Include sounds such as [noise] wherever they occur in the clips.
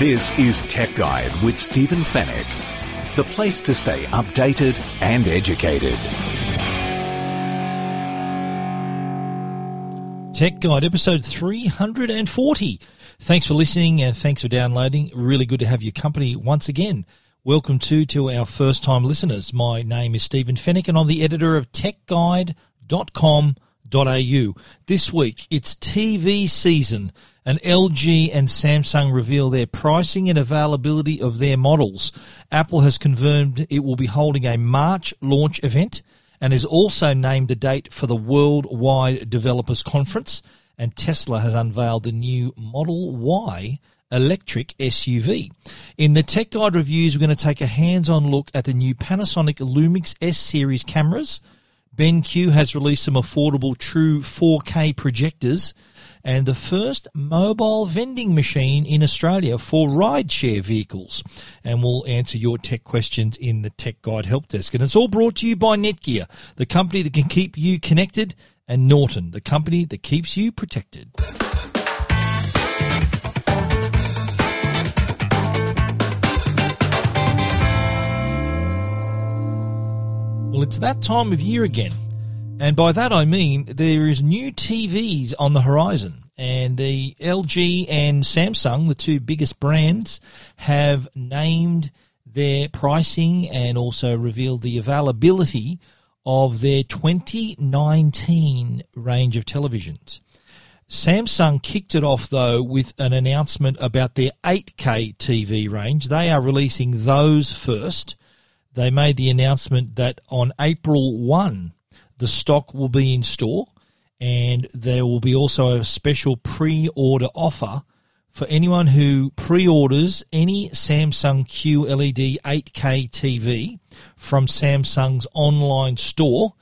This is Tech Guide with Stephen Fenech, the place to stay updated and educated. Tech Guide, episode 340. Thanks for listening and thanks for downloading. Really good to have your company once again. Welcome to to our first time listeners. My name is Stephen Fenech and I'm the editor of techguide.com.au. This week it's TV season and LG and Samsung reveal their pricing and availability of their models. Apple has confirmed it will be holding a March launch event and has also named the date for the Worldwide Developers Conference. And Tesla has unveiled the new Model Y electric SUV. In the Tech Guide reviews, we're going to take a hands-on look at the new Panasonic Lumix S series cameras. BenQ has released some affordable true 4K projectors and the first mobile vending machine in Australia for rideshare vehicles. And we'll answer your tech questions in the Tech Guide Help Desk. And it's all brought to you by Netgear, the company that can keep you connected, and Norton, the company that keeps you protected. Well, it's that time of year again. And by that I mean there is new TVs on the horizon. And the LG and Samsung, the two biggest brands, have named their pricing and also revealed the availability of their 2019 range of televisions. Samsung kicked it off though with an announcement about their 8K TV range. They are releasing those first they made the announcement that on April 1, the stock will be in store and there will be also a special pre order offer for anyone who pre orders any Samsung QLED 8K TV from Samsung's online store.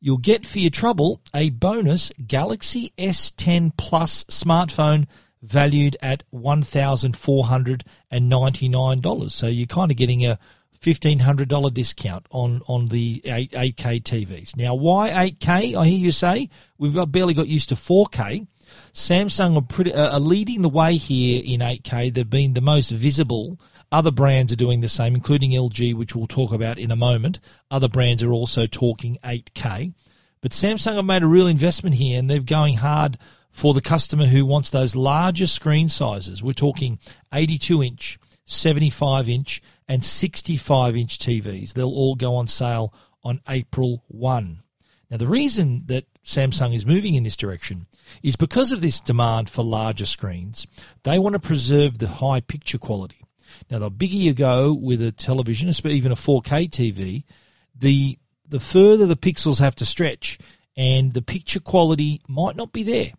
You'll get for your trouble a bonus Galaxy S10 Plus smartphone valued at $1,499. So you're kind of getting a $1,500 discount on, on the 8, 8K TVs. Now, why 8K? I hear you say. We've got, barely got used to 4K. Samsung are, pretty, uh, are leading the way here in 8K. They've been the most visible. Other brands are doing the same, including LG, which we'll talk about in a moment. Other brands are also talking 8K. But Samsung have made a real investment here and they're going hard for the customer who wants those larger screen sizes. We're talking 82 inch, 75 inch, and 65 inch TVs. They'll all go on sale on April 1. Now, the reason that Samsung is moving in this direction is because of this demand for larger screens. They want to preserve the high picture quality. Now, the bigger you go with a television, even a 4K TV, the the further the pixels have to stretch, and the picture quality might not be there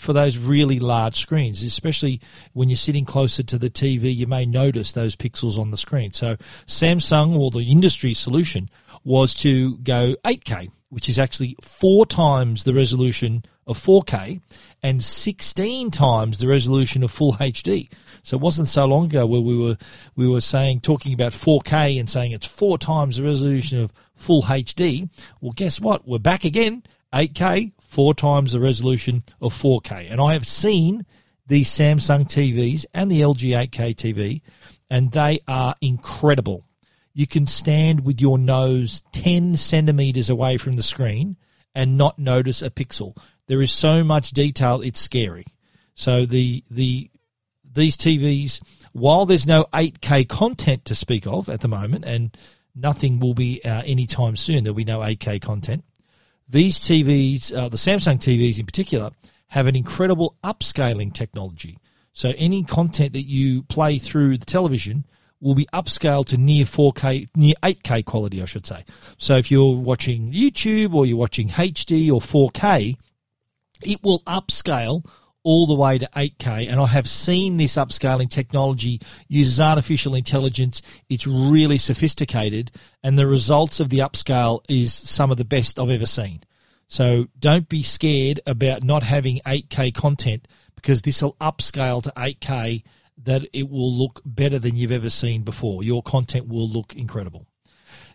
for those really large screens, especially when you're sitting closer to the TV, you may notice those pixels on the screen. So Samsung or the industry solution was to go 8K, which is actually four times the resolution of 4K and 16 times the resolution of full HD. So it wasn't so long ago where we were we were saying talking about 4K and saying it's four times the resolution of full HD. Well, guess what? We're back again. 8K, four times the resolution of 4K. And I have seen these Samsung TVs and the LG 8K TV, and they are incredible. You can stand with your nose 10 centimeters away from the screen and not notice a pixel. There is so much detail, it's scary. So the the these TVs, while there's no 8K content to speak of at the moment, and nothing will be uh, anytime soon, there'll be no 8K content these TVs, uh, the Samsung TVs in particular, have an incredible upscaling technology. So any content that you play through the television will be upscaled to near 4K, near 8K quality, I should say. So if you're watching YouTube or you're watching HD or 4K, it will upscale all the way to 8K. And I have seen this upscaling technology uses artificial intelligence. It's really sophisticated, and the results of the upscale is some of the best I've ever seen. So don't be scared about not having 8K content because this will upscale to 8K that it will look better than you've ever seen before. Your content will look incredible.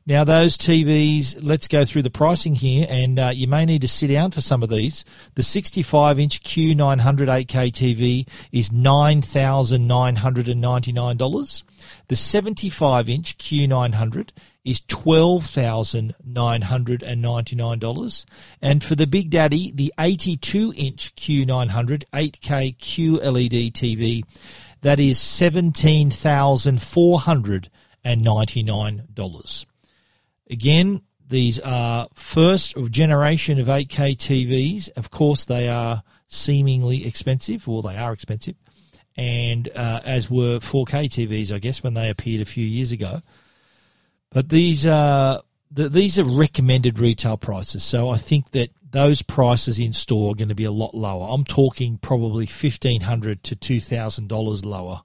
Now, those TVs, let's go through the pricing here, and uh, you may need to sit down for some of these. The 65 inch Q900 8K TV is $9,999. The 75 inch Q900 is $12,999. And for the Big Daddy, the 82 inch Q900 8K QLED TV, that is $17,499. Again, these are first generation of 8K TVs. Of course, they are seemingly expensive, or they are expensive, and uh, as were 4K TVs, I guess, when they appeared a few years ago. But these are the, these are recommended retail prices, so I think that those prices in store are going to be a lot lower. I'm talking probably fifteen hundred to two thousand dollars lower,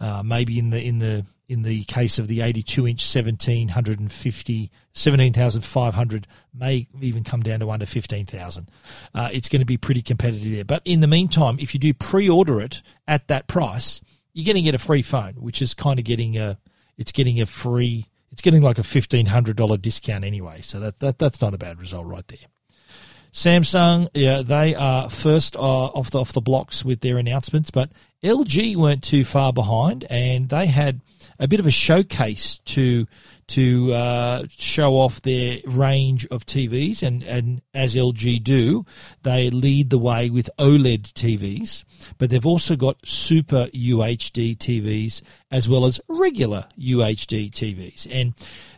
uh, maybe in the in the in the case of the 82 inch 1750 17,500 may even come down to under 15,000 uh, it's going to be pretty competitive there. But in the meantime if you do pre-order it at that price you're going to get a free phone which is kind of getting a it's getting a free it's getting like a $1500 discount anyway. So that, that that's not a bad result right there. Samsung, yeah, they are first uh, off the off the blocks with their announcements, but LG weren't too far behind, and they had a bit of a showcase to to uh, show off their range of TVs, and, and as LG do, they lead the way with OLED TVs, but they've also got super UHD TVs as well as regular UHD TVs, and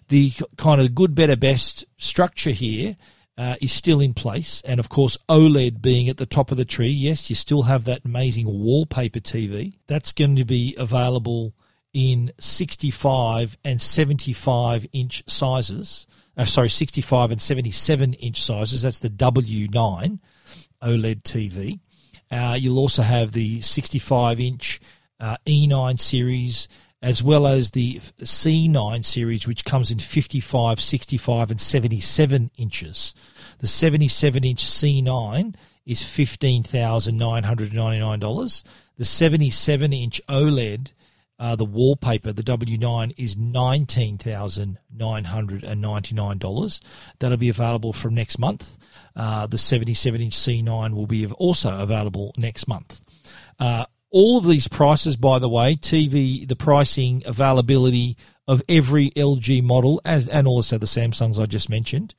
the kind of good, better, best structure here. Uh, is still in place. And of course, OLED being at the top of the tree, yes, you still have that amazing wallpaper TV. That's going to be available in 65 and 75 inch sizes. Uh, sorry, 65 and 77 inch sizes. That's the W9 OLED TV. Uh, you'll also have the 65 inch uh, E9 series as well as the C9 series, which comes in 55, 65, and 77 inches. The 77 inch C9 is $15,999. The 77 inch OLED uh, the wallpaper, the W9, is $19,999. That'll be available from next month. Uh, the 77 inch C9 will be also available next month. Uh, all of these prices, by the way, TV, the pricing availability of every LG model, as, and also the Samsungs I just mentioned,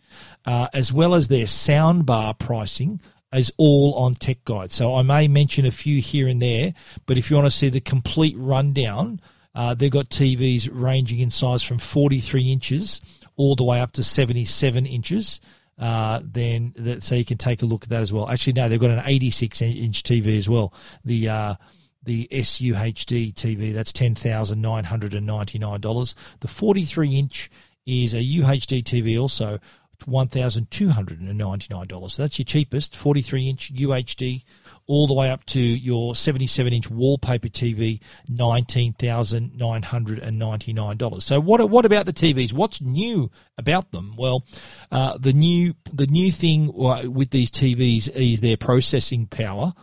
uh, as well as their soundbar pricing, is all on Tech Guide. So I may mention a few here and there, but if you want to see the complete rundown, uh, they've got TVs ranging in size from 43 inches all the way up to 77 inches. Uh, then that, so you can take a look at that as well. Actually, no, they've got an 86 inch TV as well. The uh, the SUHD TV that's ten thousand nine hundred and ninety nine dollars. The 43 inch is a UHD TV also $1,299. So that's your cheapest 43 inch UHD, all the way up to your 77 inch wallpaper TV, $19,999. So what, what about the TVs? What's new about them? Well, uh, the new, the new thing with these TVs is their processing power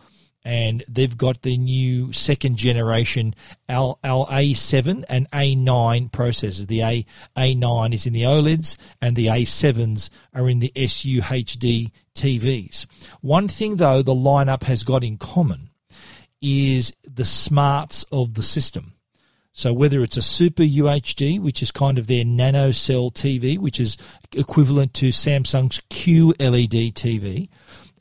and they've got the new second generation L, A7 and A9 processors. The A, A9 is in the OLEDs and the A7s are in the SUHD TVs. One thing though the lineup has got in common is the smarts of the system. So whether it's a super UHD, which is kind of their nano cell TV, which is equivalent to Samsung's QLED TV,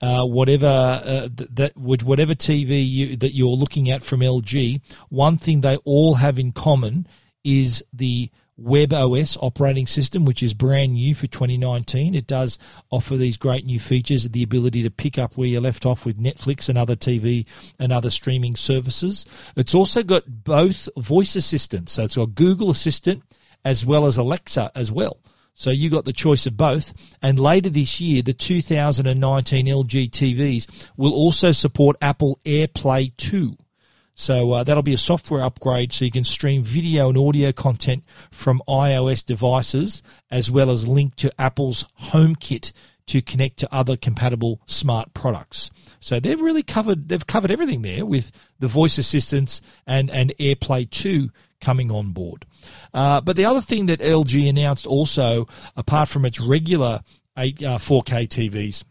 uh, whatever uh, that with whatever TV you, that you're looking at from LG, one thing they all have in common is the Web OS operating system, which is brand new for 2019. It does offer these great new features, the ability to pick up where you left off with Netflix and other TV and other streaming services. It's also got both voice assistants, so it's got Google Assistant as well as Alexa as well. So you got the choice of both. And later this year, the 2019 LG TVs will also support Apple AirPlay 2. So uh, that'll be a software upgrade so you can stream video and audio content from iOS devices as well as link to Apple's HomeKit to connect to other compatible smart products. So they've really covered they've covered everything there with the voice assistants and and AirPlay 2 coming on board. Uh, but the other thing that LG announced also, apart from its regular 8, uh, 4K TVs,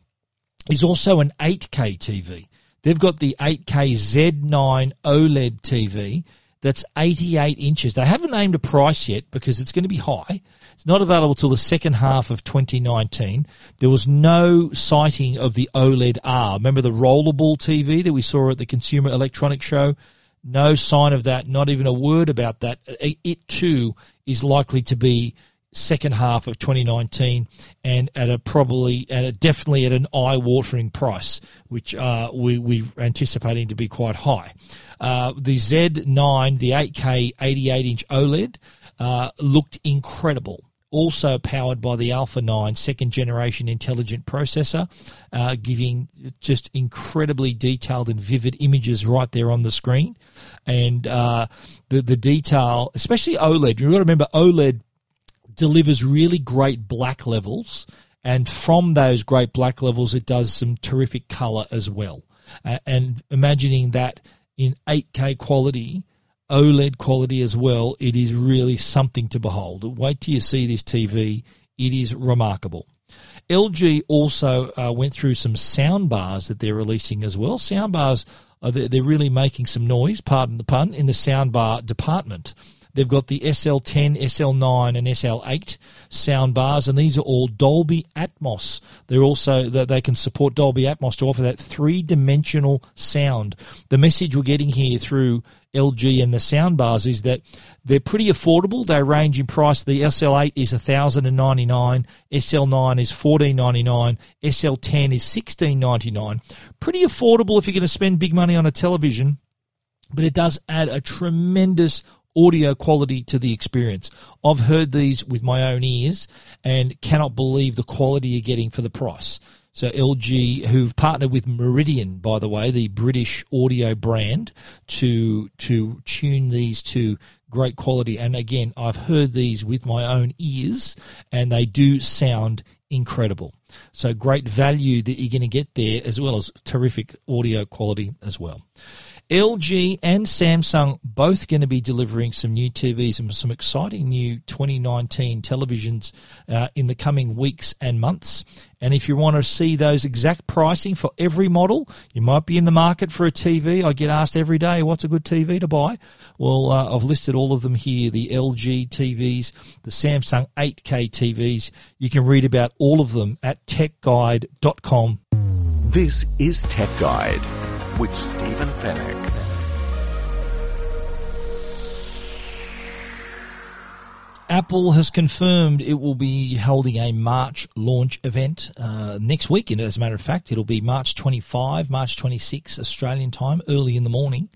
is also an 8K TV. They've got the 8K Z9 OLED TV that's 88 inches. They haven't named a price yet because it's going to be high. It's not available till the second half of 2019. There was no sighting of the OLED R. Remember the rollable TV that we saw at the Consumer Electronics Show? No sign of that, not even a word about that. It too is likely to be second half of 2019 and at a probably at a definitely at an eye-watering price which uh, we, we're anticipating to be quite high uh, the z9 the 8k 88 inch oled uh, looked incredible also powered by the Alpha 9 second generation intelligent processor, uh, giving just incredibly detailed and vivid images right there on the screen. And uh, the, the detail, especially OLED, you've got to remember OLED delivers really great black levels. And from those great black levels, it does some terrific color as well. Uh, and imagining that in 8K quality, OLED quality as well, it is really something to behold. Wait till you see this TV. It is remarkable. LG also uh, went through some sound bars that they're releasing as well. Sound bars, uh, they're really making some noise, pardon the pun, in the soundbar department. They've got the SL10, SL9, and SL8 sound bars, and these are all Dolby Atmos. They're also that they can support Dolby Atmos to offer that three-dimensional sound. The message we're getting here through LG and the sound bars is that they're pretty affordable. They range in price. The SL8 is 1,099, SL9 is 1,499, SL10 is 1,699. Pretty affordable if you're going to spend big money on a television, but it does add a tremendous audio quality to the experience. I've heard these with my own ears and cannot believe the quality you're getting for the price. So LG, who've partnered with Meridian, by the way, the British audio brand, to to tune these to great quality. And again, I've heard these with my own ears, and they do sound incredible. So great value that you're going to get there, as well as terrific audio quality as well. LG and Samsung both going to be delivering some new TVs and some exciting new 2019 televisions uh, in the coming weeks and months. And if you want to see those exact pricing for every model, you might be in the market for a TV. I get asked every day, what's a good TV to buy? Well, uh, I've listed all of them here the LG TVs, the Samsung 8K TVs. You can read about all of them at techguide.com. This is Tech Guide with Stephen Fenech. Apple has confirmed it will be holding a March launch event uh, next week. And as a matter of fact, it'll be March 25, March 26 Australian time, early in the morning.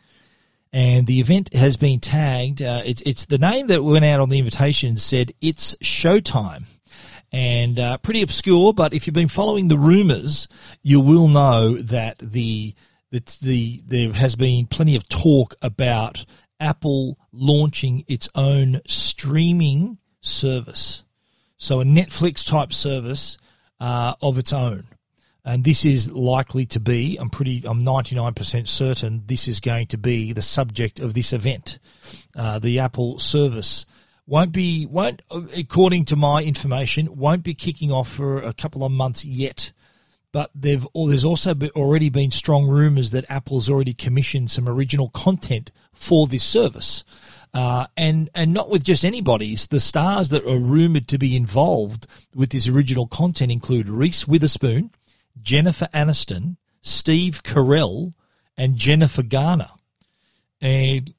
And the event has been tagged. Uh, it's, it's the name that went out on the invitation said it's Showtime. And uh, pretty obscure, but if you've been following the rumors, you will know that the that the there has been plenty of talk about Apple launching its own streaming service. So a Netflix type service uh, of its own. And this is likely to be, I'm pretty, I'm 99% certain this is going to be the subject of this event. Uh, the Apple service won't be, won't, according to my information, won't be kicking off for a couple of months yet but they've there's also already been strong rumors that Apple's already commissioned some original content for this service. Uh, and and not with just anybody. The stars that are rumored to be involved with this original content include Reese Witherspoon, Jennifer Aniston, Steve Carell, and Jennifer Garner. And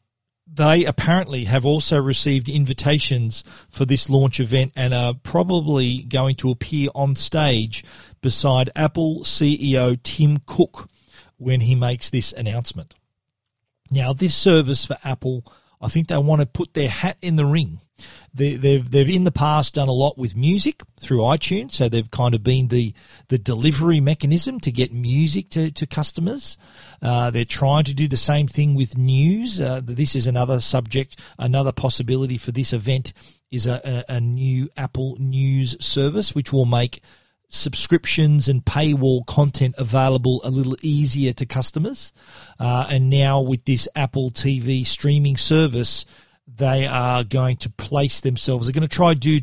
they apparently have also received invitations for this launch event and are probably going to appear on stage beside Apple CEO Tim Cook when he makes this announcement. Now, this service for Apple, I think they want to put their hat in the ring. They, they've they've in the past done a lot with music through iTunes, so they've kind of been the the delivery mechanism to get music to, to customers. Uh, they're trying to do the same thing with news. Uh, this is another subject, another possibility for this event is a, a, a new Apple News service, which will make subscriptions and paywall content available a little easier to customers. Uh, and now with this Apple TV streaming service, they are going to place themselves. They're going to try do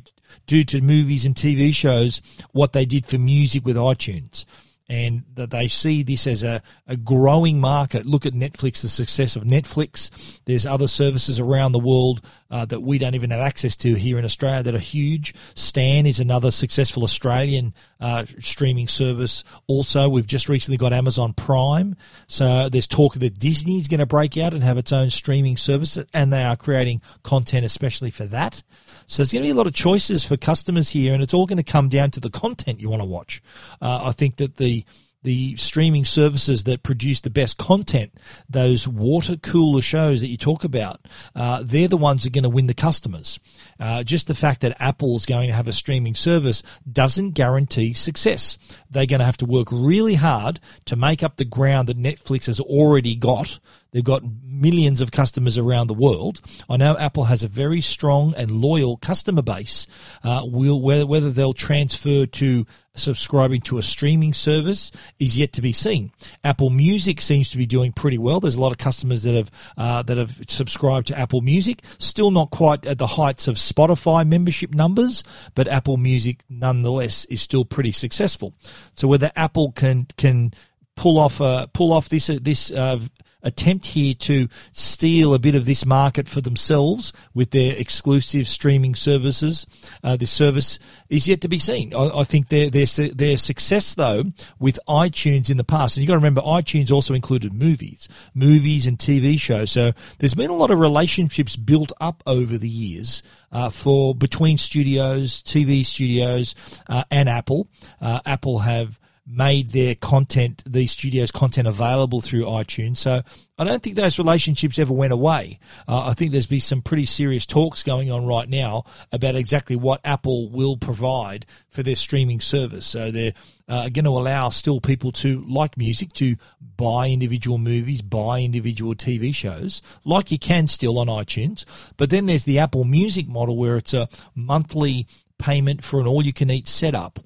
do to movies and TV shows what they did for music with iTunes and that they see this as a, a growing market. Look at Netflix, the success of Netflix. There's other services around the world uh, that we don't even have access to here in Australia that are huge. Stan is another successful Australian uh, streaming service. Also, we've just recently got Amazon Prime. So there's talk that Disney is going to break out and have its own streaming service, and they are creating content especially for that. So there's going to be a lot of choices for customers here, and it's all going to come down to the content you want to watch. Uh, I think that the the streaming services that produce the best content, those water cooler shows that you talk about, uh, they're the ones that are going to win the customers. Uh, just the fact that Apple's going to have a streaming service doesn't guarantee success. They're going to have to work really hard to make up the ground that Netflix has already got They've got millions of customers around the world. I know Apple has a very strong and loyal customer base. Uh, will whether, whether they'll transfer to subscribing to a streaming service is yet to be seen. Apple Music seems to be doing pretty well. There's a lot of customers that have uh, that have subscribed to Apple Music. Still not quite at the heights of Spotify membership numbers, but Apple Music nonetheless is still pretty successful. So whether Apple can can pull off uh, pull off this uh, this uh, attempt here to steal a bit of this market for themselves with their exclusive streaming services. Uh, this service is yet to be seen. I, I, think their, their their success though with iTunes in the past, and you've got to remember iTunes also included movies, movies and TV shows. So there's been a lot of relationships built up over the years. Uh, for between studios, TV studios, uh, and Apple. Uh, Apple have made their content, these studios' content available through iTunes. So I don't think those relationships ever went away. Uh, I think there's been some pretty serious talks going on right now about exactly what Apple will provide for their streaming service. So they're uh, going to allow still people to like music to buy individual movies, buy individual TV shows, like you can still on iTunes. But then there's the Apple Music model where it's a monthly payment for an all-you-can-eat setup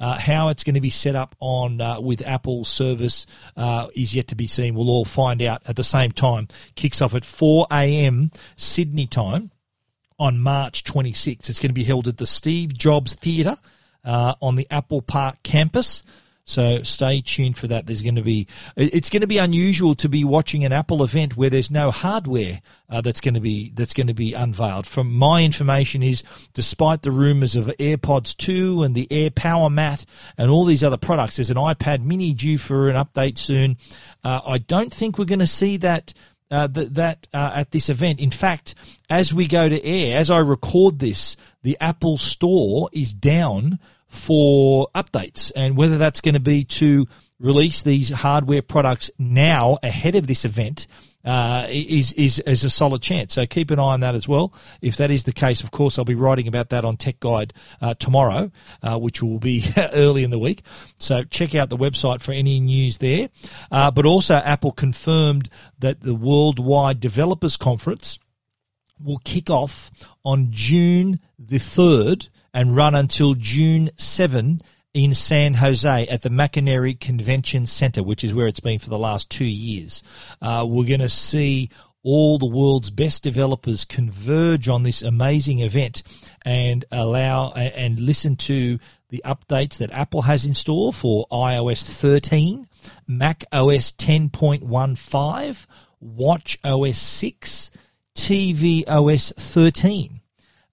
uh, how it's going to be set up on uh, with Apple's service uh, is yet to be seen. We'll all find out at the same time. Kicks off at 4 a.m. Sydney time on March 26. It's going to be held at the Steve Jobs Theatre uh, on the Apple Park campus. So stay tuned for that. There's going to be it's going to be unusual to be watching an Apple event where there's no hardware uh, that's going to be that's going to be unveiled. From my information is, despite the rumors of AirPods 2 and the Air Power Mat and all these other products, there's an iPad Mini due for an update soon. Uh, I don't think we're going to see that. Uh, that, that uh, at this event. In fact, as we go to air, as I record this, the Apple Store is down for updates and whether that's going to be to release these hardware products now ahead of this event uh, is, is is a solid chance. So keep an eye on that as well. If that is the case, of course, I'll be writing about that on Tech Guide uh, tomorrow, uh, which will be [laughs] early in the week. So check out the website for any news there. Uh, but also, Apple confirmed that the Worldwide Developers Conference will kick off on June the third and run until June 7 in San Jose at the McEnery Convention Center, which is where it's been for the last two years. Uh, we're going to see all the world's best developers converge on this amazing event and allow and listen to the updates that Apple has in store for iOS 13, Mac OS 10.15, Watch OS 6, TV OS 13.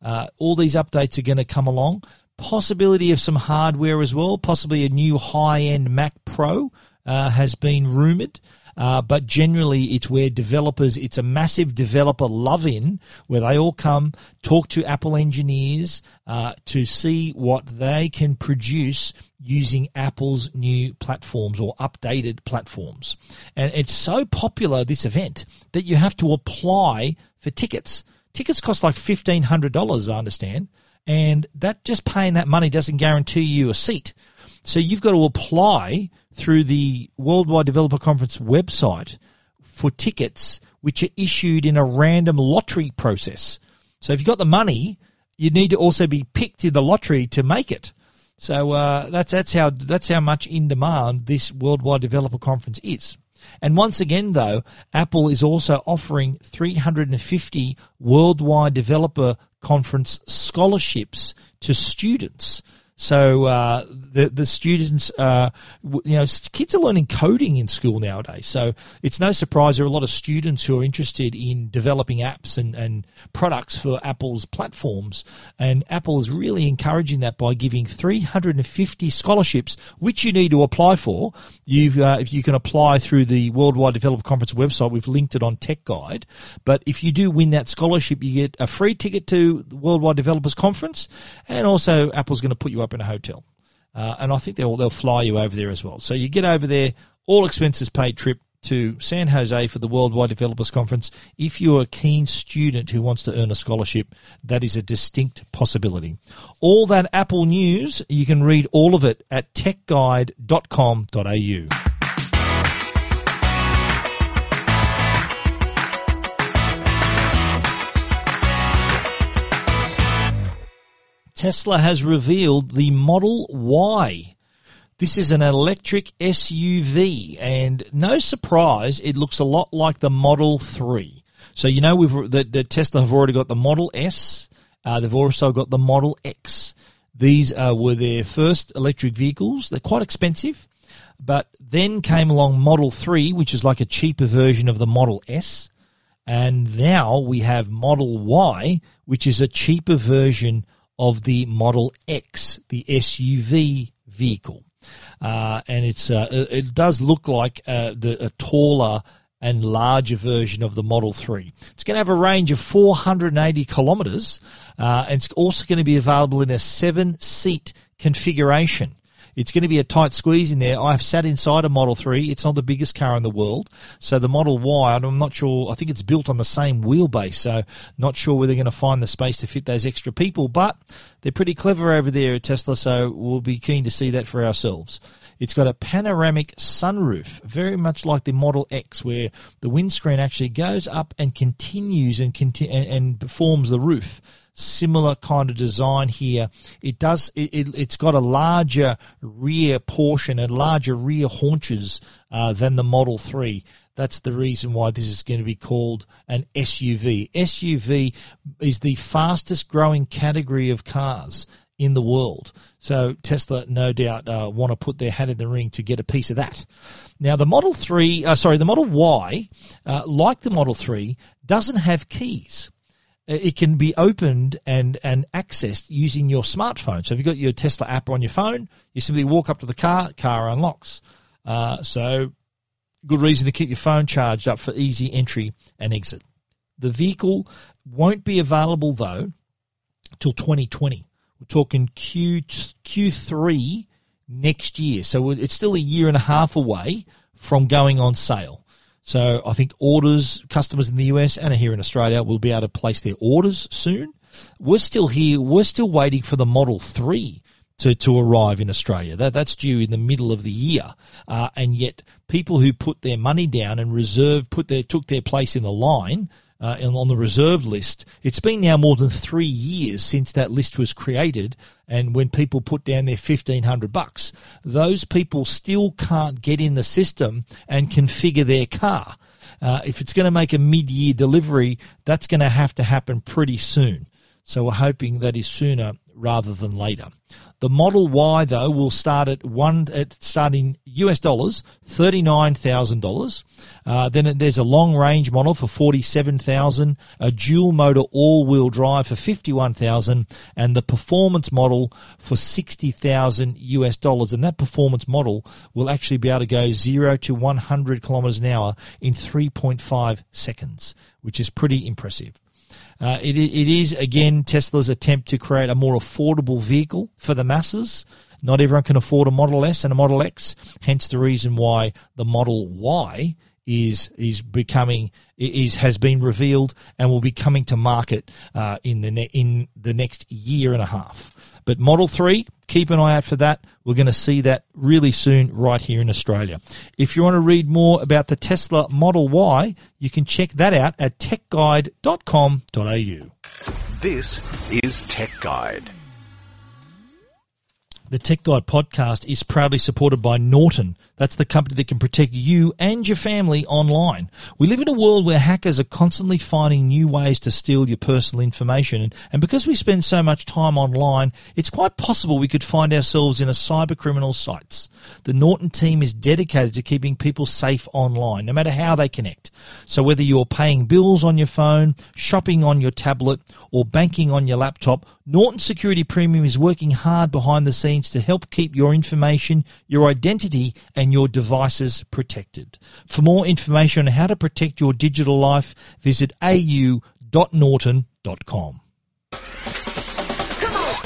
Uh, all these updates are going to come along. Possibility of some hardware as well, possibly a new high end Mac Pro uh, has been rumored. Uh, but generally, it's where developers, it's a massive developer love in where they all come, talk to Apple engineers uh, to see what they can produce using Apple's new platforms or updated platforms. And it's so popular, this event, that you have to apply for tickets. Tickets cost like $1,500, I understand. And that just paying that money doesn't guarantee you a seat. So you've got to apply through the Worldwide Developer Conference website for tickets, which are issued in a random lottery process. So if you've got the money, you need to also be picked in the lottery to make it. So uh, that's that's how that's how much in demand this Worldwide Developer Conference is. And once again, though, Apple is also offering 350 Worldwide Developer Conference scholarships to students. So uh, the the students, uh, you know, kids are learning coding in school nowadays. So it's no surprise there are a lot of students who are interested in developing apps and, and products for Apple's platforms. And Apple is really encouraging that by giving 350 scholarships, which you need to apply for. You uh, if you can apply through the Worldwide Developer Conference website, we've linked it on Tech Guide. But if you do win that scholarship, you get a free ticket to the Worldwide Developers Conference, and also Apple's going to put you up in a hotel. Uh, and I think they'll they'll fly you over there as well. So you get over there, all expenses paid trip to San Jose for the Worldwide Developers Conference. If you're a keen student who wants to earn a scholarship, that is a distinct possibility. All that Apple news, you can read all of it at techguide.com.au. Tesla has revealed the Model Y. This is an electric SUV, and no surprise, it looks a lot like the Model 3. So you know we've the, the Tesla have already got the Model S. Uh, they've also got the Model X. These uh, were their first electric vehicles. They're quite expensive, but then came along Model 3, which is like a cheaper version of the Model S. And now we have Model Y, which is a cheaper version of the Model X, the SUV vehicle. Uh, and it's uh, it does look like uh, the a taller and larger version of the Model 3. It's going to have a range of 480 kilometres, uh, and it's also going to be available in a seven seat configuration. It's going to be a tight squeeze in there. I've sat inside a Model 3. It's not the biggest car in the world. So the Model Y, I'm not sure, I think it's built on the same wheelbase. So not sure where they're going to find the space to fit those extra people, but they're pretty clever over there at Tesla. So we'll be keen to see that for ourselves. It's got a panoramic sunroof, very much like the Model X, where the windscreen actually goes up and continues and, conti- and, and forms the roof similar kind of design here. It does. It, it, has got a larger rear portion and larger rear haunches uh, than the Model Three. That's the reason why this is going to be called an SUV. SUV is the fastest growing category of cars in the world. So Tesla, no doubt, uh, want to put their hat in the ring to get a piece of that. Now, the Model 3, uh, sorry, the Model Y, uh, like the Model 3, doesn't have keys it can be opened and, and accessed using your smartphone. So if you've got your Tesla app on your phone, you simply walk up to the car, car unlocks. Uh, so good reason to keep your phone charged up for easy entry and exit. The vehicle won't be available though till 2020. We're talking Q Q3 next year. So it's still a year and a half away from going on sale. So I think orders, customers in the US and here in Australia will be able to place their orders soon. We're still here. We're still waiting for the Model 3 to, to arrive in Australia. That, that's due in the middle of the year. Uh, and yet people who put their money down and reserve, put their, took their place in the line, uh, on the reserve list. It's been now more than three years since that list was created, and when people put down their fifteen hundred bucks, those people still can't get in the system and configure their car. Uh, if it's going to make a mid-year delivery, that's going to have to happen pretty soon. So we're hoping that is sooner rather than later. The Model Y though will start at one at starting US dollars thirty nine thousand uh, dollars. Then there's a long range model for forty seven thousand, a dual motor all wheel drive for fifty one thousand, and the performance model for sixty thousand US dollars. And that performance model will actually be able to go zero to one hundred kilometers an hour in three point five seconds, which is pretty impressive. Uh, it, it is, again, Tesla's attempt to create a more affordable vehicle for the masses. Not everyone can afford a Model S and a Model X, hence the reason why the Model Y is is becoming is has been revealed and will be coming to market uh, in the ne- in the next year and a half. But Model 3, keep an eye out for that. We're going to see that really soon right here in Australia. If you want to read more about the Tesla Model Y, you can check that out at techguide.com.au. This is Tech Guide. The Tech Guide podcast is proudly supported by Norton. That's the company that can protect you and your family online. We live in a world where hackers are constantly finding new ways to steal your personal information. And because we spend so much time online, it's quite possible we could find ourselves in a cyber criminal sights. The Norton team is dedicated to keeping people safe online, no matter how they connect. So whether you're paying bills on your phone, shopping on your tablet, or banking on your laptop, Norton Security Premium is working hard behind the scenes to help keep your information, your identity, and your devices protected. For more information on how to protect your digital life, visit au.norton.com.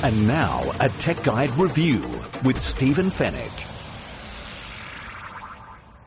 And now, a Tech Guide review with Stephen Fenech.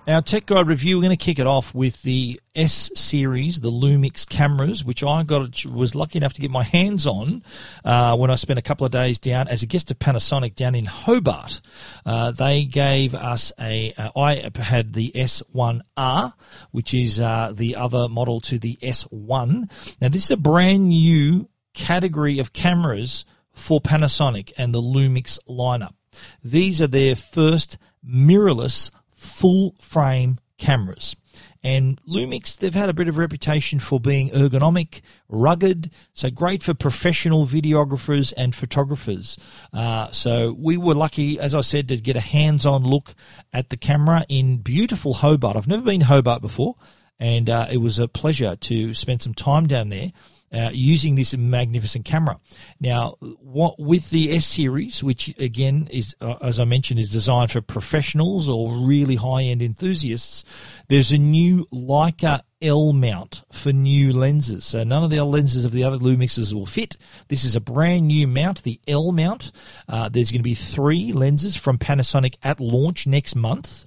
Our Tech Guide review, we're going to kick it off with the S series, the Lumix cameras, which I got was lucky enough to get my hands on uh, when I spent a couple of days down as a guest of Panasonic down in Hobart. Uh, they gave us a. Uh, I had the S1R, which is uh, the other model to the S1. Now this is a brand new category of cameras for Panasonic and the Lumix lineup. These are their first mirrorless full frame cameras. And Lumix, they've had a bit of a reputation for being ergonomic, rugged, so great for professional videographers and photographers. Uh, so we were lucky, as I said, to get a hands-on look at the camera in beautiful Hobart. I've never been Hobart before, and uh, it was a pleasure to spend some time down there uh, using this magnificent camera. Now, what with the S series, which again is, uh, as I mentioned, is designed for professionals or really high end enthusiasts, there's a new Leica L mount for new lenses. So none of the lenses of the other Lumixes will fit. This is a brand new mount, the L mount. Uh, there's going to be three lenses from Panasonic at launch next month,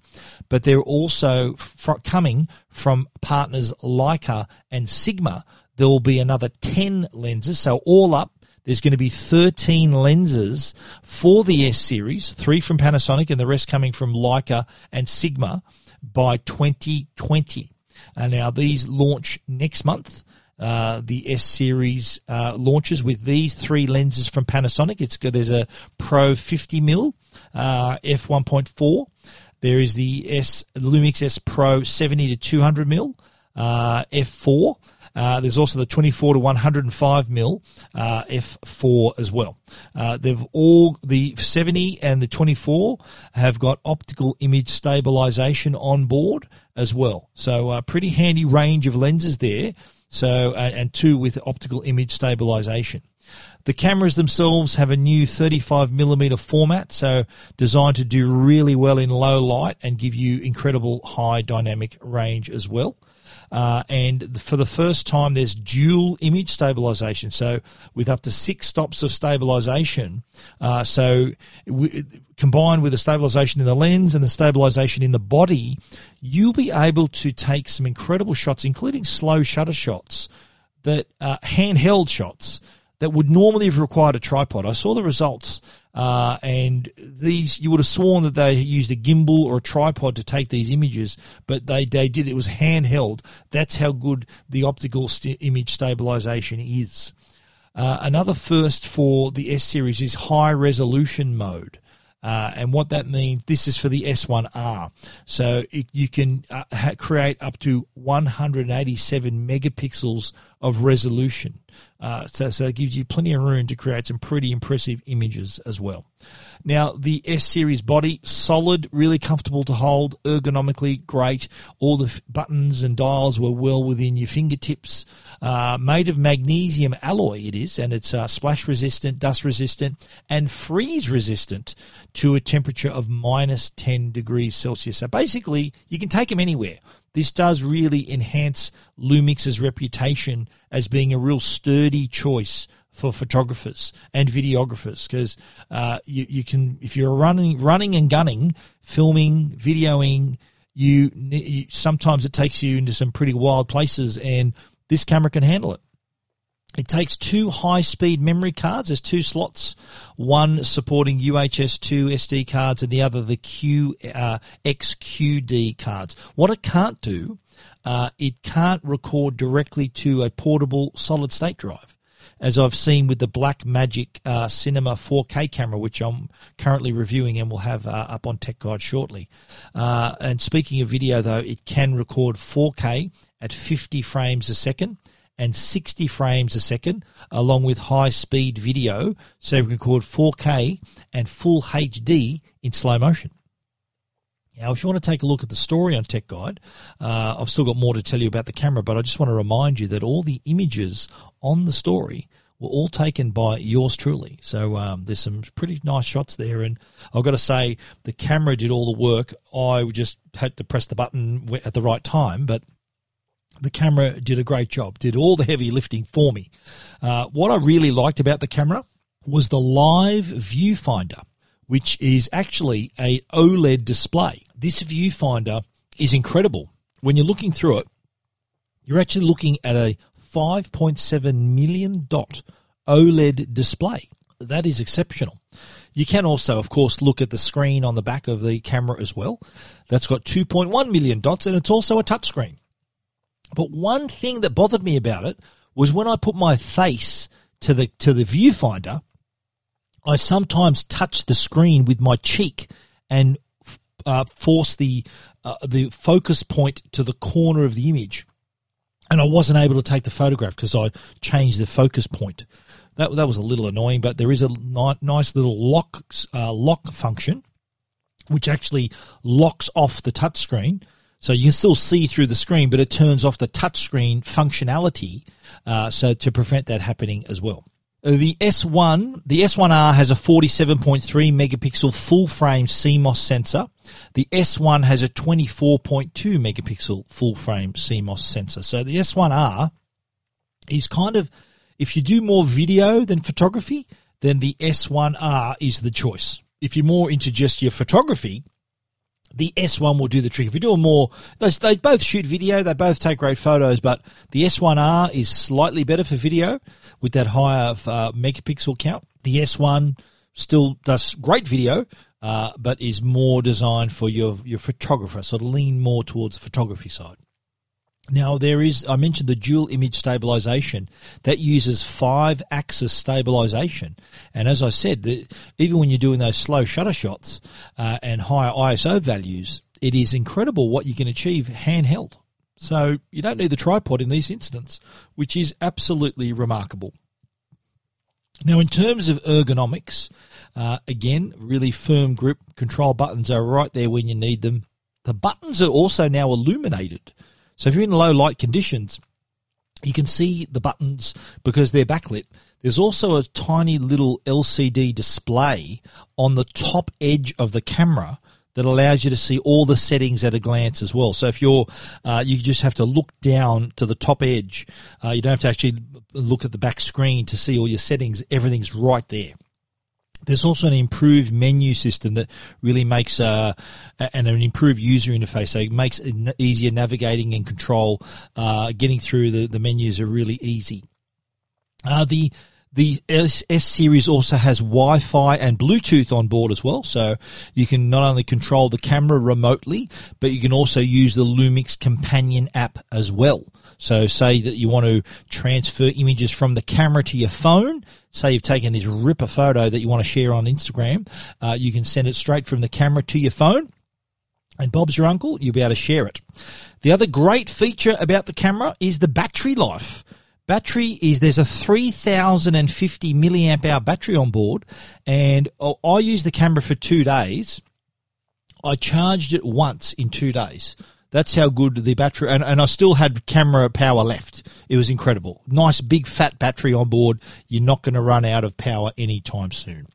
but they're also coming from partners Leica and Sigma there will be another 10 lenses. So all up, there's going to be 13 lenses for the S series, three from Panasonic and the rest coming from Leica and Sigma by 2020. And now these launch next month. Uh, the S series uh, launches with these three lenses from Panasonic. It's. There's a Pro 50 mm uh, f 1.4. There is the S Lumix S Pro 70 to 200 mm uh, f4. Uh, there's also the 24 to 105 mil uh, f4 as well. Uh, they've all the 70 and the 24 have got optical image stabilization on board as well. So a uh, pretty handy range of lenses there. So and two with optical image stabilization. The cameras themselves have a new 35 millimeter format, so designed to do really well in low light and give you incredible high dynamic range as well. Uh, and for the first time, there's dual image stabilization. So with up to six stops of stabilization, uh, so combined with the stabilization in the lens and the stabilization in the body, you'll be able to take some incredible shots, including slow shutter shots, that uh, handheld shots that would normally have required a tripod. I saw the results, uh, and these you would have sworn that they used a gimbal or a tripod to take these images, but they they did it was handheld. That's how good the optical st- image stabilization is. Uh, another first for the S series is high resolution mode. Uh, and what that means, this is for the S1R. So it, you can uh, ha- create up to 187 megapixels of resolution. Uh, so, so it gives you plenty of room to create some pretty impressive images as well. Now, the S series body, solid, really comfortable to hold, ergonomically great. All the buttons and dials were well within your fingertips. Uh, made of magnesium alloy, it is, and it's uh, splash resistant, dust resistant, and freeze resistant to a temperature of minus 10 degrees Celsius. So basically, you can take them anywhere. This does really enhance Lumix's reputation as being a real sturdy choice for photographers and videographers because uh, you, you can if you're running running and gunning, filming, videoing, you, you sometimes it takes you into some pretty wild places, and this camera can handle it. It takes two high speed memory cards. There's two slots, one supporting UHS 2 SD cards and the other the Q, uh, XQD cards. What it can't do, uh, it can't record directly to a portable solid state drive. As I've seen with the Blackmagic uh, Cinema 4K camera, which I'm currently reviewing and will have uh, up on Tech Guide shortly. Uh, and speaking of video, though, it can record 4K at 50 frames a second and 60 frames a second, along with high speed video, so we can record 4K and full HD in slow motion. Now, if you want to take a look at the story on Tech Guide, uh, I've still got more to tell you about the camera, but I just want to remind you that all the images on the story were all taken by yours truly. So um, there's some pretty nice shots there, and I've got to say the camera did all the work. I just had to press the button at the right time, but the camera did a great job, did all the heavy lifting for me. Uh, what I really liked about the camera was the live viewfinder, which is actually a OLED display this viewfinder is incredible. When you're looking through it, you're actually looking at a 5.7 million dot OLED display. That is exceptional. You can also, of course, look at the screen on the back of the camera as well. That's got 2.1 million dots and it's also a touchscreen. But one thing that bothered me about it was when I put my face to the to the viewfinder, I sometimes touch the screen with my cheek and uh, force the uh, the focus point to the corner of the image, and I wasn't able to take the photograph because I changed the focus point. That that was a little annoying, but there is a ni- nice little lock uh, lock function, which actually locks off the touchscreen. So you can still see through the screen, but it turns off the touchscreen functionality, uh, so to prevent that happening as well. Uh, the S1, the S1R has a 47.3 megapixel full frame CMOS sensor. The S1 has a 24.2 megapixel full frame CMOS sensor. So the S1R is kind of, if you do more video than photography, then the S1R is the choice. If you're more into just your photography, the S1 will do the trick. If you're doing more, they, they both shoot video, they both take great photos, but the S1R is slightly better for video with that higher uh, megapixel count. The S1 still does great video, uh, but is more designed for your, your photographer, sort of lean more towards the photography side. Now there is, I mentioned the dual image stabilization that uses five axis stabilization. And as I said, the, even when you're doing those slow shutter shots uh, and higher ISO values, it is incredible what you can achieve handheld. So you don't need the tripod in these incidents, which is absolutely remarkable. Now, in terms of ergonomics, uh, again, really firm grip control buttons are right there when you need them. The buttons are also now illuminated. So if you're in low light conditions, you can see the buttons because they're backlit. There's also a tiny little LCD display on the top edge of the camera that allows you to see all the settings at a glance as well. So if you're, uh, you just have to look down to the top edge. Uh, you don't have to actually look at the back screen to see all your settings. Everything's right there. There's also an improved menu system that really makes uh, and an improved user interface. So it makes it easier navigating and control. Uh, getting through the, the menus are really easy. Uh, the the S, S series also has Wi-Fi and Bluetooth on board as well, so you can not only control the camera remotely, but you can also use the Lumix companion app as well. So say that you want to transfer images from the camera to your phone. Say you've taken this ripper photo that you want to share on Instagram. Uh, you can send it straight from the camera to your phone. And Bob's your uncle, you'll be able to share it. The other great feature about the camera is the battery life. Battery is there's a 3050 milliamp hour battery on board, and I used the camera for two days. I charged it once in two days. That's how good the battery, and, and I still had camera power left. It was incredible. Nice big fat battery on board. You're not going to run out of power anytime soon.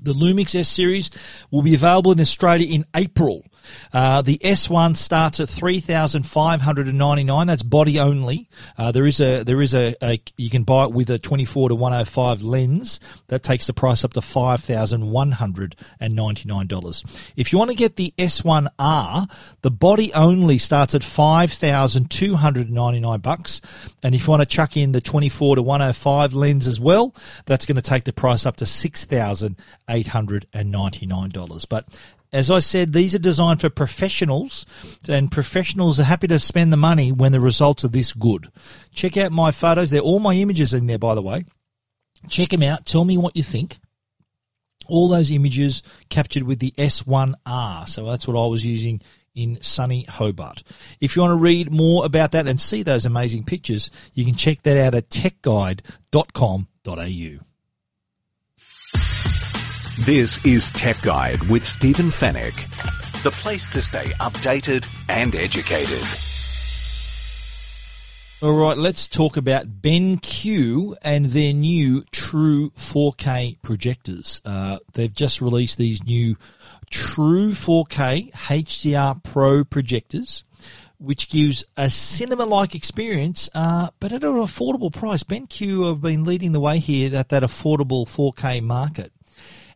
The Lumix S series will be available in Australia in April. Uh, the S1 starts at three thousand five hundred and ninety nine. That's body only. Uh, there is a there is a, a, you can buy it with a twenty four to one hundred five lens. That takes the price up to five thousand one hundred and ninety nine dollars. If you want to get the S1R, the body only starts at five thousand two hundred ninety nine bucks. And if you want to chuck in the twenty four to one hundred five lens as well, that's going to take the price up to six thousand eight hundred and ninety nine dollars. But As I said, these are designed for professionals, and professionals are happy to spend the money when the results are this good. Check out my photos. They're all my images in there, by the way. Check them out. Tell me what you think. All those images captured with the S1R. So that's what I was using in sunny Hobart. If you want to read more about that and see those amazing pictures, you can check that out at techguide.com.au. This is Tech Guide with Stephen Fenech, the place to stay updated and educated. All right, let's talk about BenQ and their new True 4K projectors. Uh, they've just released these new True 4K HDR Pro projectors, which gives a cinema-like experience, uh, but at an affordable price. BenQ have been leading the way here at that affordable 4K market.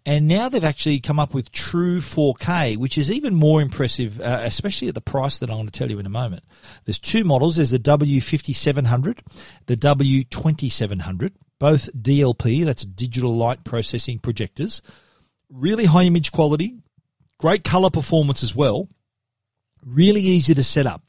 And now they've actually come up with True 4K, which is even more impressive, uh, especially at the price that I'm going to tell you in a moment. There's two models. There's the W5700, the W2700, both DLP, that's digital light processing projectors. Really high image quality, great color performance as well. Really easy to set up.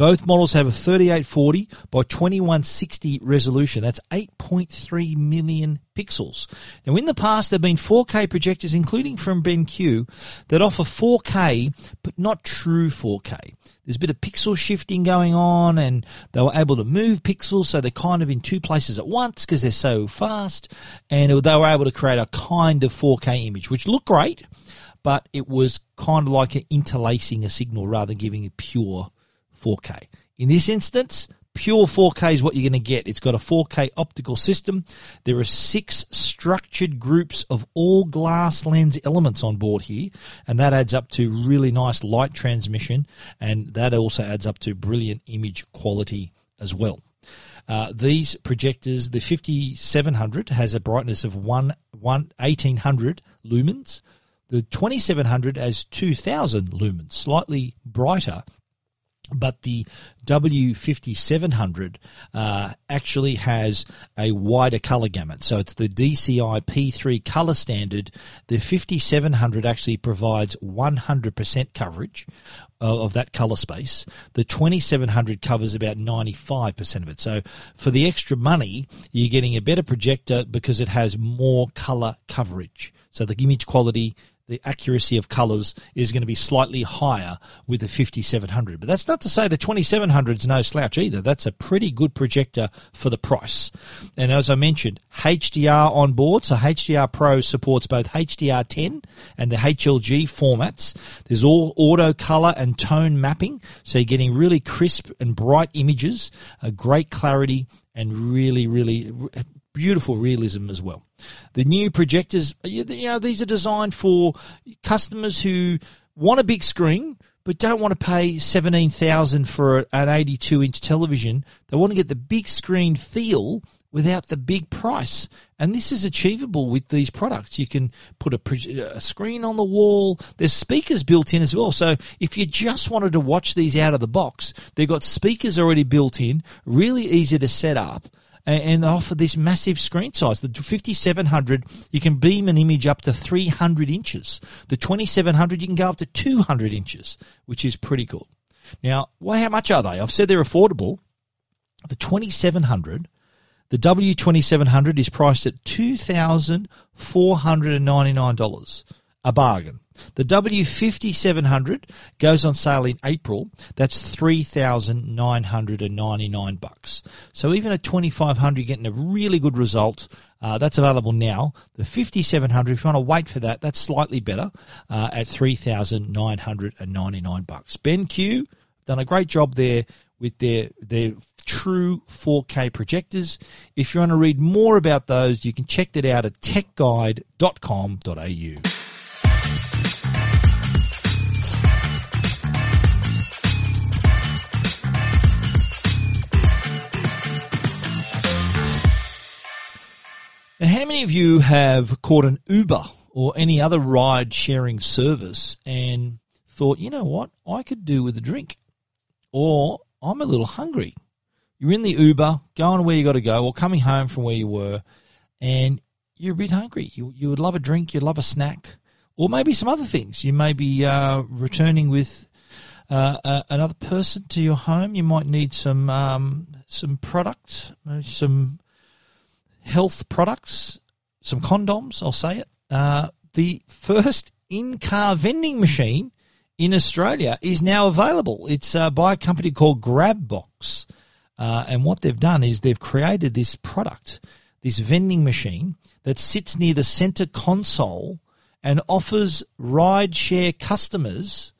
Both models have a 3840 by 2160 resolution. That's 8.3 million pixels. Now, in the past, there have been 4K projectors, including from BenQ, that offer 4K, but not true 4K. There's a bit of pixel shifting going on, and they were able to move pixels, so they're kind of in two places at once because they're so fast, and they were able to create a kind of 4K image, which looked great, but it was kind of like interlacing a signal rather than giving a pure 4K. In this instance, pure 4K is what you're going to get. It's got a 4K optical system. There are six structured groups of all glass lens elements on board here, and that adds up to really nice light transmission, and that also adds up to brilliant image quality as well. Uh, these projectors, the 5700 has a brightness of one, one, 1800 lumens. The 2700 has 2000 lumens, slightly brighter but the W5700 uh, actually has a wider color gamut. So it's the DCI P3 color standard. The 5700 actually provides 100% coverage of, of that color space. The 2700 covers about 95% of it. So for the extra money, you're getting a better projector because it has more color coverage. So the image quality the accuracy of colors is going to be slightly higher with the 5700. But that's not to say the 2700 is no slouch either. That's a pretty good projector for the price. And as I mentioned, HDR on board. So HDR Pro supports both HDR10 and the HLG formats. There's all auto color and tone mapping. So you're getting really crisp and bright images, a great clarity and really, really beautiful realism as well. The new projectors, you know, these are designed for customers who want a big screen but don't want to pay 17,000 for an 82 inch television. They want to get the big screen feel without the big price. And this is achievable with these products. You can put a, a, screen on the wall. There's speakers built in as well. So if you just wanted to watch these out of the box, they've got speakers already built in, really easy to set up and offer this massive screen size. The 5700, you can beam an image up to 300 inches. The 2700, you can go up to 200 inches, which is pretty cool. Now, well, how much are they? I've said they're affordable. The 2700, the W2700 is priced at $2,499, a bargain. The W5700 goes on sale in April. That's 3,999 bucks. So even a 2,500 you're getting a really good result. Uh, that's available now. The 5700 if you want to wait for that, that's slightly better uh, at 3,999 bucks. BenQ done a great job there with their their true 4K projectors. If you want to read more about those, you can check that out at techguide.com.au. Now, how many of you have caught an Uber or any other ride sharing service and thought, you know what, I could do with a drink? Or I'm a little hungry. You're in the Uber, going where you got to go, or coming home from where you were, and you're a bit hungry. You, you would love a drink, you'd love a snack, or maybe some other things. You may be uh, returning with uh, uh, another person to your home. You might need some um, some product, some health products, some condoms. I'll say it. Uh, the first in-car vending machine in Australia is now available. It's uh, by a company called Grabbox. Uh, and what they've done is they've created this product, this vending machine that sits near the center console and offers ride-share customers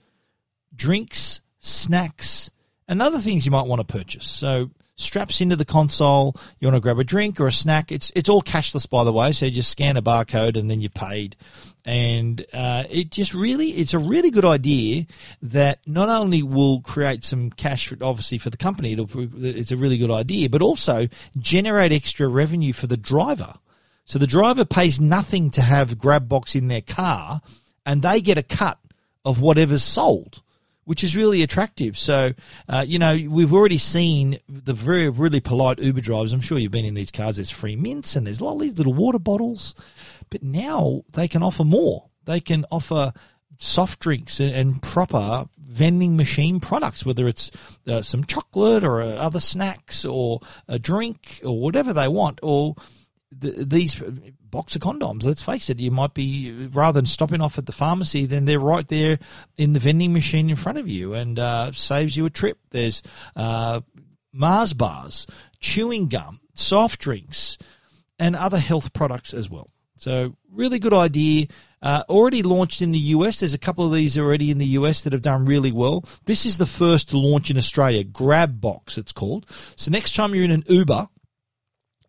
drinks, snacks, and other things you might want to purchase. So straps into the console. You want to grab a drink or a snack. It's it's all cashless, by the way. So you just scan a barcode and then you're paid. And uh, it just really, it's a really good idea that not only will create some cash, obviously for the company, it's a really good idea, but also generate extra revenue for the driver. So the driver pays nothing to have Grabbox in their car, and they get a cut of whatever's sold which is really attractive. So, uh, you know, we've already seen the very, really polite Uber drivers. I'm sure you've been in these cars. There's free mints and there's lollies, little water bottles. But now they can offer more. They can offer soft drinks and, proper vending machine products, whether it's uh, some chocolate or uh, other snacks or a drink or whatever they want, or the, these box of condoms. Let's face it, you might be rather than stopping off at the pharmacy, then they're right there in the vending machine in front of you, and uh, saves you a trip. There's uh, Mars bars, chewing gum, soft drinks, and other health products as well. So really good idea. Uh, already launched in the US. There's a couple of these already in the US that have done really well. This is the first launch in Australia. Grab Box, it's called. So next time you're in an Uber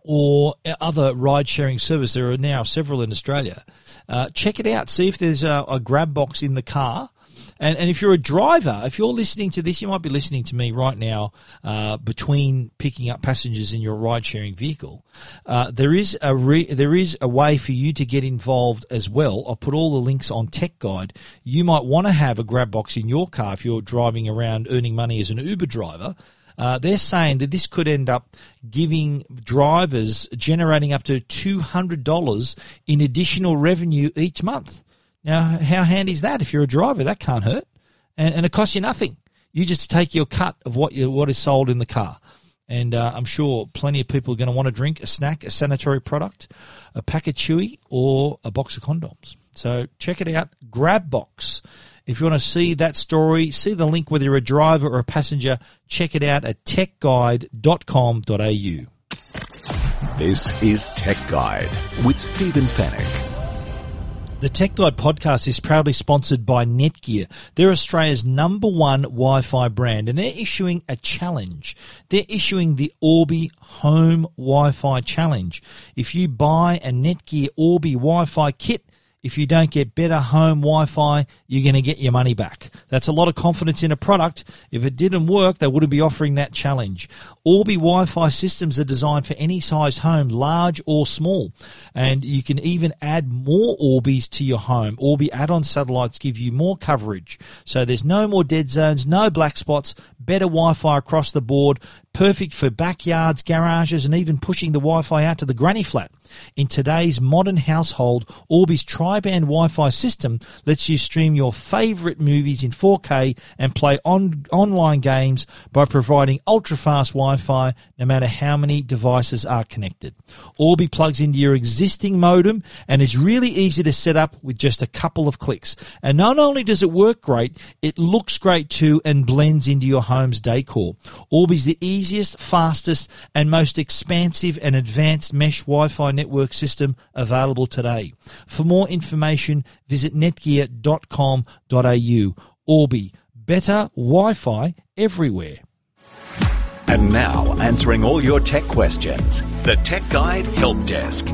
or other ride sharing service. There are now several in Australia. Uh, check it out. See if there's a, a, grab box in the car. And, and if you're a driver, if you're listening to this, you might be listening to me right now uh, between picking up passengers in your ride sharing vehicle. Uh, there is a re- there is a way for you to get involved as well. I've put all the links on Tech Guide. You might want to have a grab box in your car if you're driving around earning money as an Uber driver. Uh, they're saying that this could end up giving drivers generating up to $200 in additional revenue each month. Now, how handy is that? If you're a driver, that can't hurt. And, and it costs you nothing. You just take your cut of what you, what is sold in the car. And uh, I'm sure plenty of people are going to want to drink a snack, a sanitary product, a pack of chewy, or a box of condoms. So check it out. Grabbox. If you want to see that story, see the link whether you're a driver or a passenger, check it out at techguide.com.au. This is Tech Guide with Stephen Fenech. The Tech Guide podcast is proudly sponsored by Netgear. They're Australia's number one Wi-Fi brand and they're issuing a challenge. They're issuing the Orbi Home Wi-Fi Challenge. If you buy a Netgear Orbi Wi-Fi kit, if you don't get better home Wi-Fi, you're going to get your money back. That's a lot of confidence in a product. If it didn't work, they wouldn't be offering that challenge. Orbi Wi-Fi systems are designed for any size home, large or small. And you can even add more Orbis to your home. Orbi add-on satellites give you more coverage. So there's no more dead zones, no black spots, better Wi-Fi across the board, perfect for backyards, garages, and even pushing the Wi-Fi out to the granny flat. In today's modern household, Orbi's tri-band Wi-Fi system lets you stream your favorite movies in 4K and play on, online games by providing ultra-fast Wi-Fi no matter how many devices are connected. Orbi plugs into your existing modem and is really easy to set up with just a couple of clicks. And not only does it work great, it looks great too and blends into your home's decor. Orbi's the easiest, fastest, and most expansive and advanced mesh Wi-Fi network system available today. For more information, visit netgear.com.au. Orbi, better Wi-Fi everywhere. And now, answering all your tech questions, the Tech Guide Help Desk.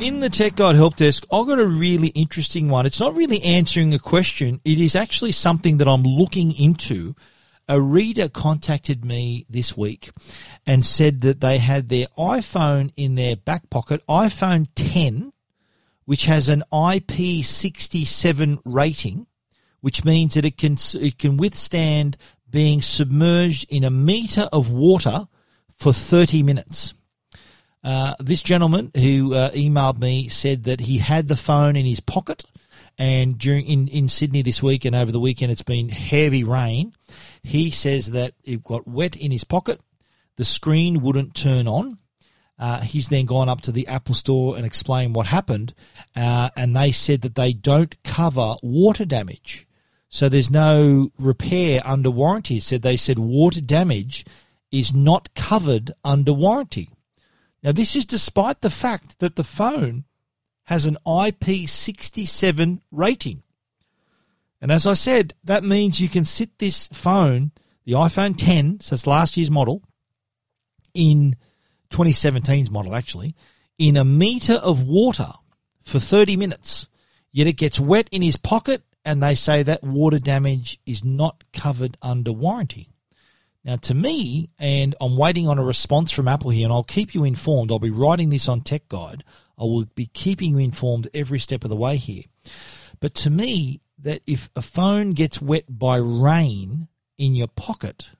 In the Tech Guide Help Desk, I've got a really interesting one. It's not really answering a question, it is actually something that I'm looking into a reader contacted me this week and said that they had their iPhone in their back pocket, iPhone 10, which has an IP67 rating, which means that it can it can withstand being submerged in a meter of water for 30 minutes. Uh, this gentleman who uh, emailed me said that he had the phone in his pocket, and during in, in Sydney this week and over the weekend, it's been heavy rain. He says that it got wet in his pocket, the screen wouldn't turn on. Uh, he's then gone up to the Apple store and explained what happened, uh, and they said that they don't cover water damage. So there's no repair under warranty. Said they said water damage is not covered under warranty. Now this is despite the fact that the phone has an IP67 rating. And as I said, that means you can sit this phone, the iPhone 10, so it's last year's model, in 2017's model actually, in a meter of water for 30 minutes. Yet it gets wet in his pocket and they say that water damage is not covered under warranty. Now, to me, and I'm waiting on a response from Apple here, and I'll keep you informed. I'll be writing this on Tech Guide. I will be keeping you informed every step of the way here. But to me, that if a phone gets wet by rain in your pocket,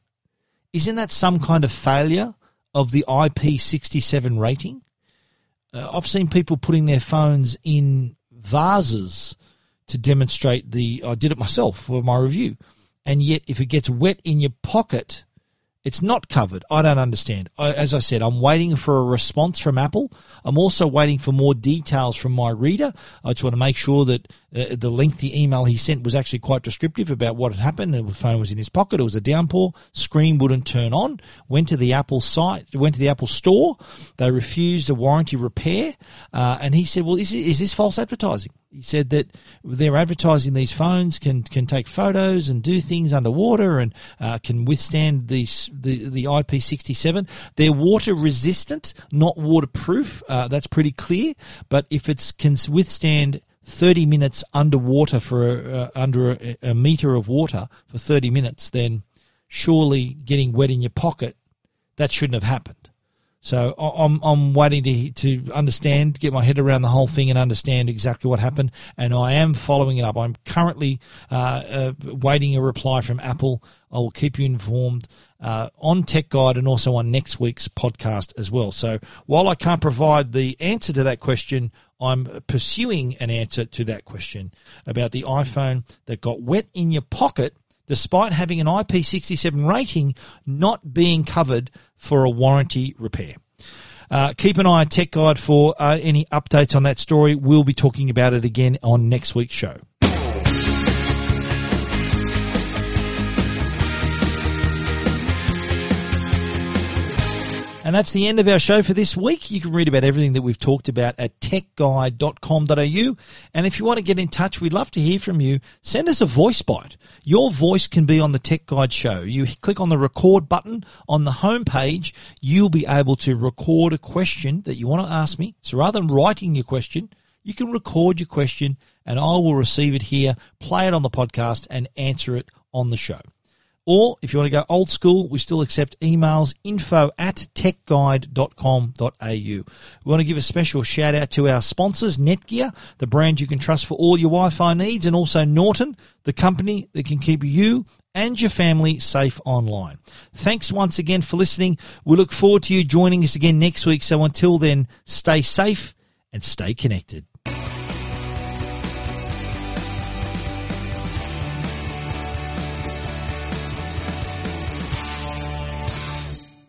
isn't that some kind of failure of the IP67 rating? Uh, I've seen people putting their phones in vases to demonstrate the. I did it myself for my review, and yet if it gets wet in your pocket, it's not covered. I don't understand. I, as I said, I'm waiting for a response from Apple. I'm also waiting for more details from my reader. I just want to make sure that uh, the lengthy email he sent was actually quite descriptive about what had happened. The phone was in his pocket. It was a downpour. Screen wouldn't turn on. Went to the Apple site. Went to the Apple store. They refused a warranty repair. Uh, and he said, "Well, is, is this false advertising?" He said that they're advertising these phones can can take photos and do things underwater and uh, can withstand these the the IP67. They're water resistant, not waterproof. Uh, that's pretty clear. But if it can withstand 30 minutes underwater for uh, under a, a meter of water for 30 minutes, then surely getting wet in your pocket that shouldn't have happened. So I'm I'm waiting to to understand, get my head around the whole thing, and understand exactly what happened. And I am following it up. I'm currently uh, uh, waiting a reply from Apple. I will keep you informed uh, on Tech Guide and also on next week's podcast as well. So while I can't provide the answer to that question, I'm pursuing an answer to that question about the iPhone that got wet in your pocket despite having an IP67 rating not being covered for a warranty repair. Uh, keep an eye on Tech Guide for uh, any updates on that story. We'll be talking about it again on next week's show. And that's the end of our show for this week. You can read about everything that we've talked about at techguide.com.au. And if you want to get in touch, we'd love to hear from you. Send us a voice bite. Your voice can be on the Tech Guide show. You click on the record button on the homepage, you'll be able to record a question that you want to ask me. So rather than writing your question, you can record your question and I will receive it here, play it on the podcast and answer it on the show. Or if you want to go old school, we still accept emails info at techguide.com.au. We want to give a special shout out to our sponsors, Netgear, the brand you can trust for all your Wi Fi needs, and also Norton, the company that can keep you and your family safe online. Thanks once again for listening. We look forward to you joining us again next week. So until then, stay safe and stay connected.